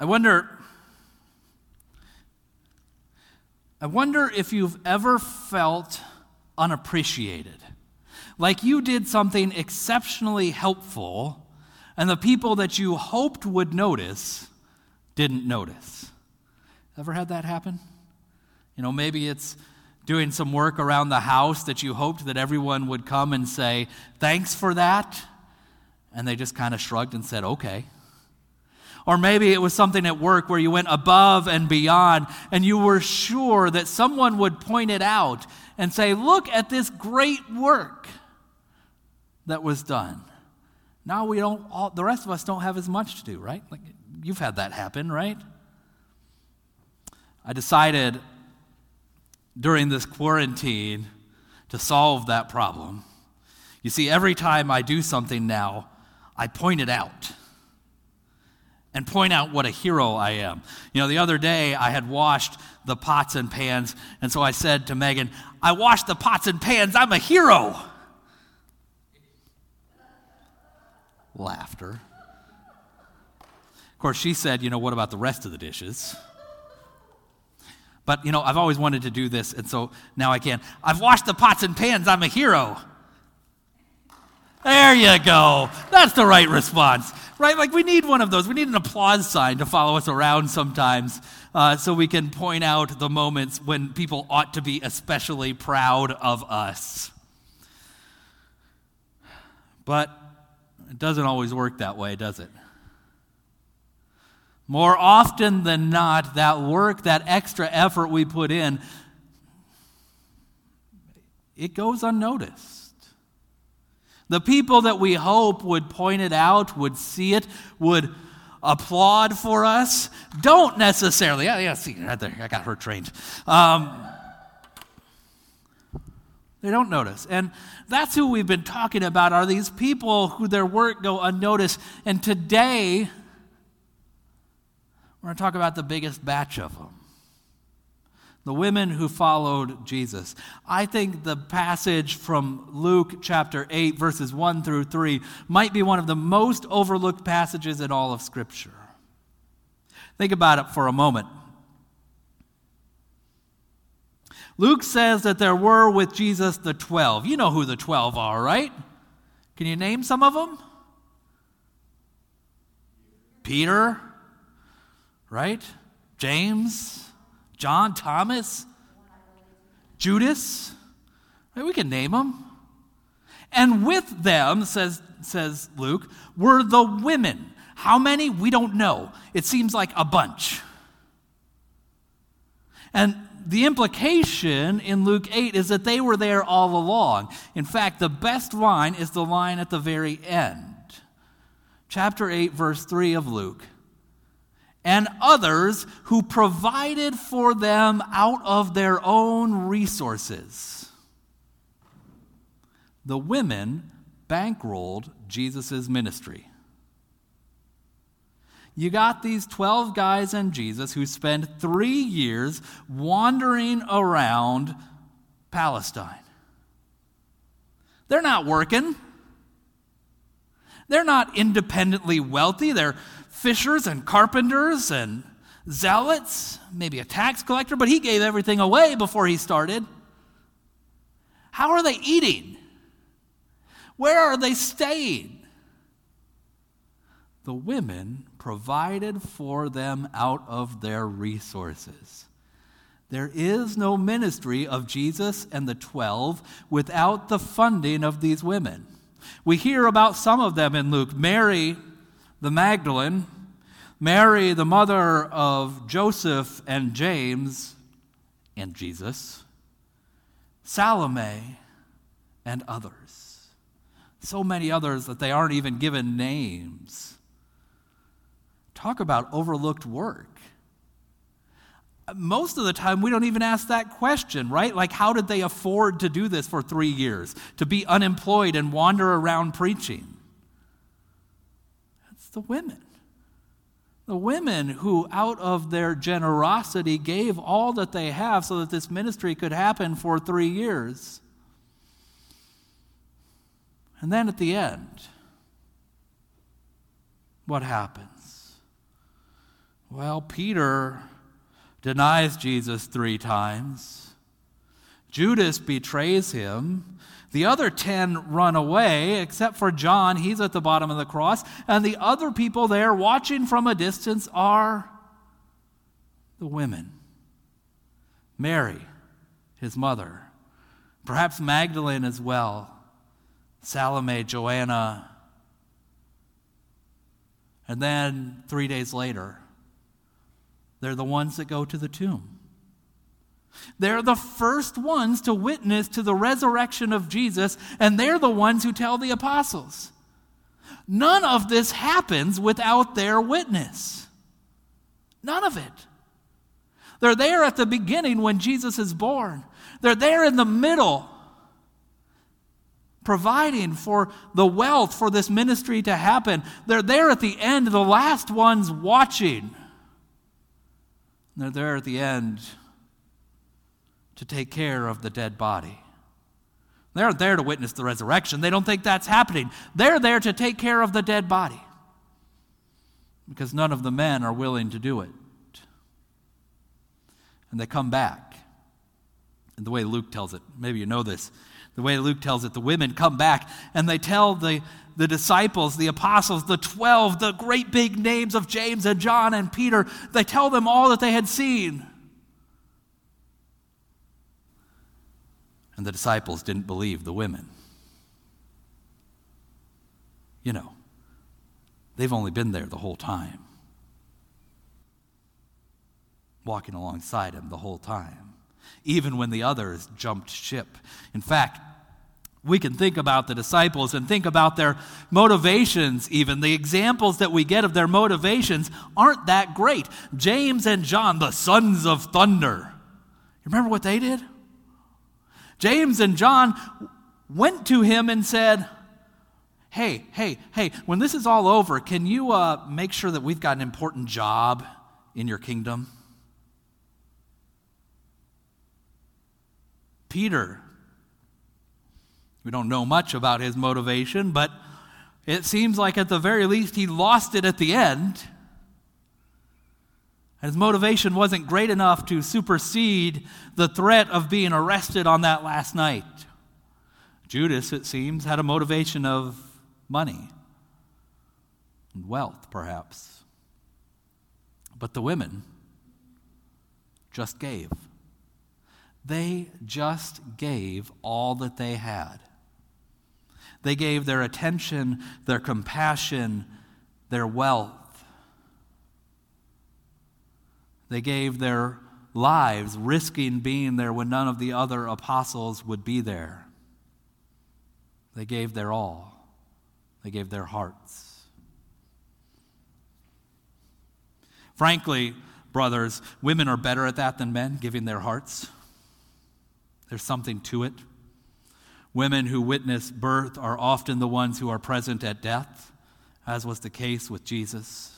I wonder. I wonder if you've ever felt unappreciated. Like you did something exceptionally helpful, and the people that you hoped would notice didn't notice. Ever had that happen? You know, maybe it's doing some work around the house that you hoped that everyone would come and say, Thanks for that. And they just kind of shrugged and said, Okay. Or maybe it was something at work where you went above and beyond and you were sure that someone would point it out and say, Look at this great work that was done. Now we don't, all, the rest of us don't have as much to do, right? Like you've had that happen, right? I decided during this quarantine to solve that problem. You see, every time I do something now, I point it out and point out what a hero I am. You know, the other day I had washed the pots and pans, and so I said to Megan, I washed the pots and pans, I'm a hero. Laughter. Of course, she said, You know, what about the rest of the dishes? But, you know, I've always wanted to do this, and so now I can. I've washed the pots and pans. I'm a hero. There you go. That's the right response, right? Like we need one of those. We need an applause sign to follow us around sometimes uh, so we can point out the moments when people ought to be especially proud of us. But it doesn't always work that way, does it? More often than not, that work, that extra effort we put in, it goes unnoticed. The people that we hope would point it out, would see it, would applaud for us, don't necessarily. Yeah, yeah, see, right there, I got her trained. Um, they don't notice. And that's who we've been talking about are these people who their work go unnoticed. And today, we're going to talk about the biggest batch of them the women who followed Jesus. I think the passage from Luke chapter 8, verses 1 through 3, might be one of the most overlooked passages in all of Scripture. Think about it for a moment. Luke says that there were with Jesus the 12. You know who the 12 are, right? Can you name some of them? Peter, right? James, John, Thomas, Judas. Right? We can name them. And with them, says, says Luke, were the women. How many? We don't know. It seems like a bunch. And the implication in Luke 8 is that they were there all along. In fact, the best line is the line at the very end. Chapter 8, verse 3 of Luke and others who provided for them out of their own resources. The women bankrolled Jesus' ministry. You got these 12 guys and Jesus who spend three years wandering around Palestine. They're not working. They're not independently wealthy. They're fishers and carpenters and zealots, maybe a tax collector, but he gave everything away before he started. How are they eating? Where are they staying? The women provided for them out of their resources. There is no ministry of Jesus and the 12 without the funding of these women. We hear about some of them in Luke. Mary, the Magdalene, Mary, the mother of Joseph and James and Jesus, Salome, and others. So many others that they aren't even given names. Talk about overlooked work. Most of the time, we don't even ask that question, right? Like, how did they afford to do this for three years? To be unemployed and wander around preaching? The women. The women who, out of their generosity, gave all that they have so that this ministry could happen for three years. And then at the end, what happens? Well, Peter denies Jesus three times. Judas betrays him. The other 10 run away, except for John. He's at the bottom of the cross. And the other people there watching from a distance are the women Mary, his mother, perhaps Magdalene as well, Salome, Joanna. And then three days later, they're the ones that go to the tomb. They're the first ones to witness to the resurrection of Jesus, and they're the ones who tell the apostles. None of this happens without their witness. None of it. They're there at the beginning when Jesus is born, they're there in the middle, providing for the wealth for this ministry to happen. They're there at the end, the last ones watching. They're there at the end to take care of the dead body. They aren't there to witness the resurrection. They don't think that's happening. They're there to take care of the dead body because none of the men are willing to do it. And they come back. And the way Luke tells it, maybe you know this, the way Luke tells it, the women come back and they tell the, the disciples, the apostles, the 12, the great big names of James and John and Peter, they tell them all that they had seen. And the disciples didn't believe the women. You know, they've only been there the whole time, walking alongside him the whole time, even when the others jumped ship. In fact, we can think about the disciples and think about their motivations, even. The examples that we get of their motivations aren't that great. James and John, the sons of thunder. You remember what they did? James and John went to him and said, Hey, hey, hey, when this is all over, can you uh, make sure that we've got an important job in your kingdom? Peter, we don't know much about his motivation, but it seems like at the very least he lost it at the end. His motivation wasn't great enough to supersede the threat of being arrested on that last night. Judas, it seems, had a motivation of money and wealth, perhaps. But the women just gave. They just gave all that they had. They gave their attention, their compassion, their wealth they gave their lives, risking being there when none of the other apostles would be there. They gave their all, they gave their hearts. Frankly, brothers, women are better at that than men, giving their hearts. There's something to it. Women who witness birth are often the ones who are present at death, as was the case with Jesus.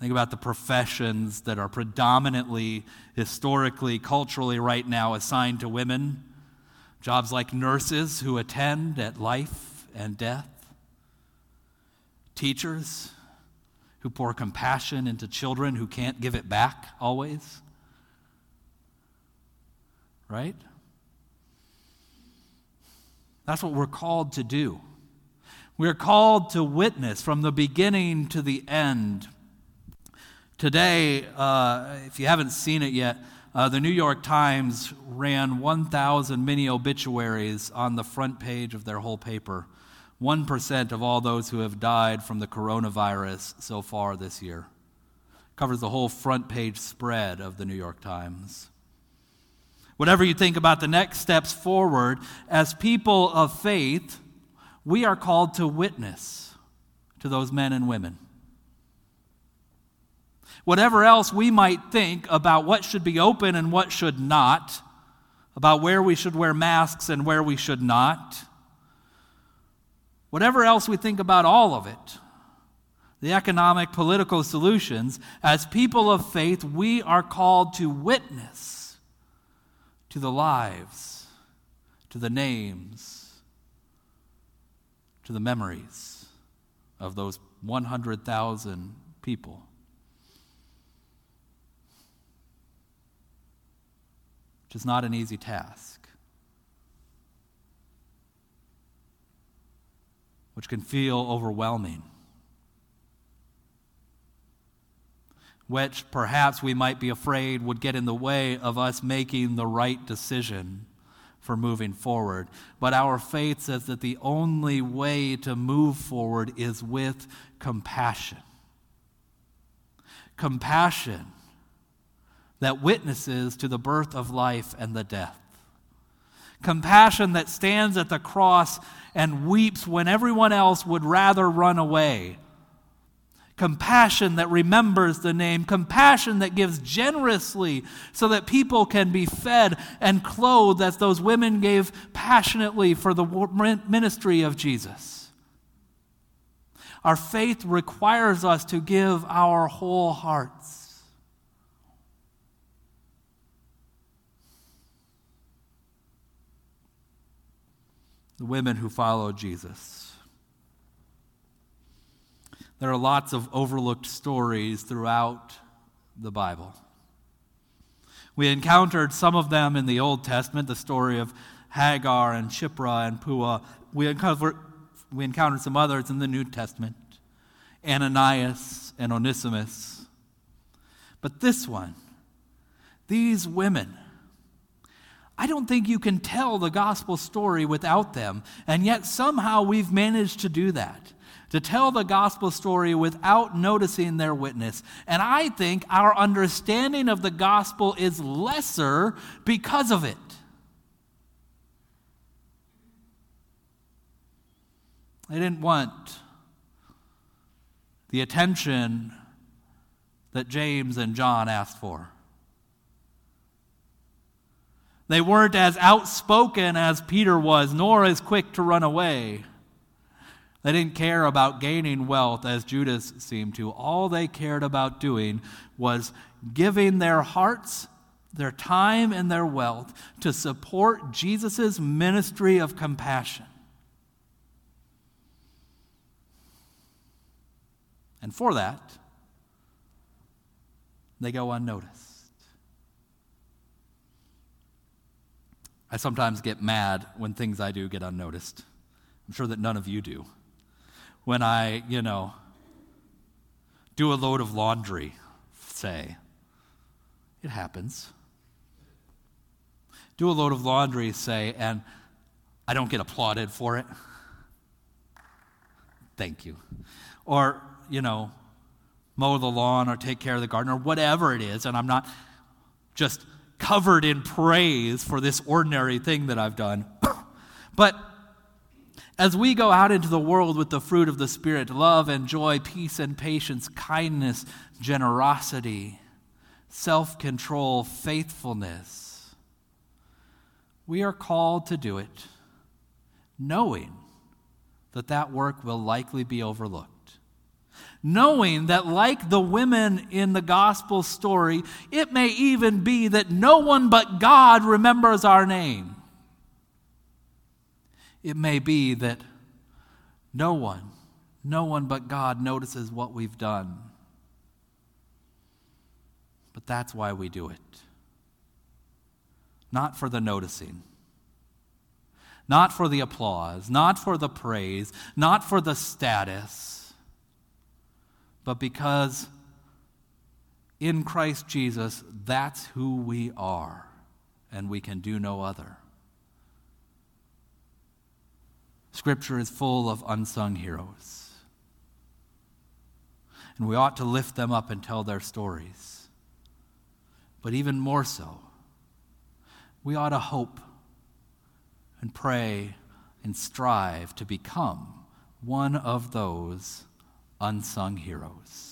Think about the professions that are predominantly, historically, culturally, right now assigned to women. Jobs like nurses who attend at life and death, teachers who pour compassion into children who can't give it back always. Right? That's what we're called to do. We're called to witness from the beginning to the end Today, uh, if you haven't seen it yet, uh, the New York Times ran 1,000 mini obituaries on the front page of their whole paper. 1% of all those who have died from the coronavirus so far this year. Covers the whole front page spread of the New York Times. Whatever you think about the next steps forward, as people of faith, we are called to witness to those men and women. Whatever else we might think about what should be open and what should not, about where we should wear masks and where we should not, whatever else we think about all of it, the economic, political solutions, as people of faith, we are called to witness to the lives, to the names, to the memories of those 100,000 people. Which is not an easy task. Which can feel overwhelming. Which perhaps we might be afraid would get in the way of us making the right decision for moving forward. But our faith says that the only way to move forward is with compassion. Compassion that witnesses to the birth of life and the death. Compassion that stands at the cross and weeps when everyone else would rather run away compassion that remembers the name, compassion that gives generously so that people can be fed and clothed as those women gave passionately for the ministry of Jesus. Our faith requires us to give our whole hearts. The women who followed Jesus there are lots of overlooked stories throughout the Bible. We encountered some of them in the Old Testament, the story of Hagar and Shiphrah and Puah. We we encountered some others in the New Testament Ananias and Onesimus. But this one, these women, I don't think you can tell the gospel story without them, and yet somehow we've managed to do that to tell the gospel story without noticing their witness. And I think our understanding of the gospel is lesser because of it. They didn't want the attention that James and John asked for. They weren't as outspoken as Peter was, nor as quick to run away. They didn't care about gaining wealth as Judas seemed to. All they cared about doing was giving their hearts, their time, and their wealth to support Jesus' ministry of compassion. And for that, they go unnoticed. I sometimes get mad when things I do get unnoticed. I'm sure that none of you do when I, you know, do a load of laundry, say. It happens. Do a load of laundry, say, and I don't get applauded for it. Thank you. Or, you know, mow the lawn or take care of the garden or whatever it is, and I'm not just covered in praise for this ordinary thing that I've done. but as we go out into the world with the fruit of the Spirit love and joy, peace and patience, kindness, generosity, self control, faithfulness we are called to do it knowing that that work will likely be overlooked. Knowing that, like the women in the gospel story, it may even be that no one but God remembers our name. It may be that no one, no one but God notices what we've done. But that's why we do it. Not for the noticing, not for the applause, not for the praise, not for the status, but because in Christ Jesus, that's who we are, and we can do no other. Scripture is full of unsung heroes. And we ought to lift them up and tell their stories. But even more so, we ought to hope and pray and strive to become one of those unsung heroes.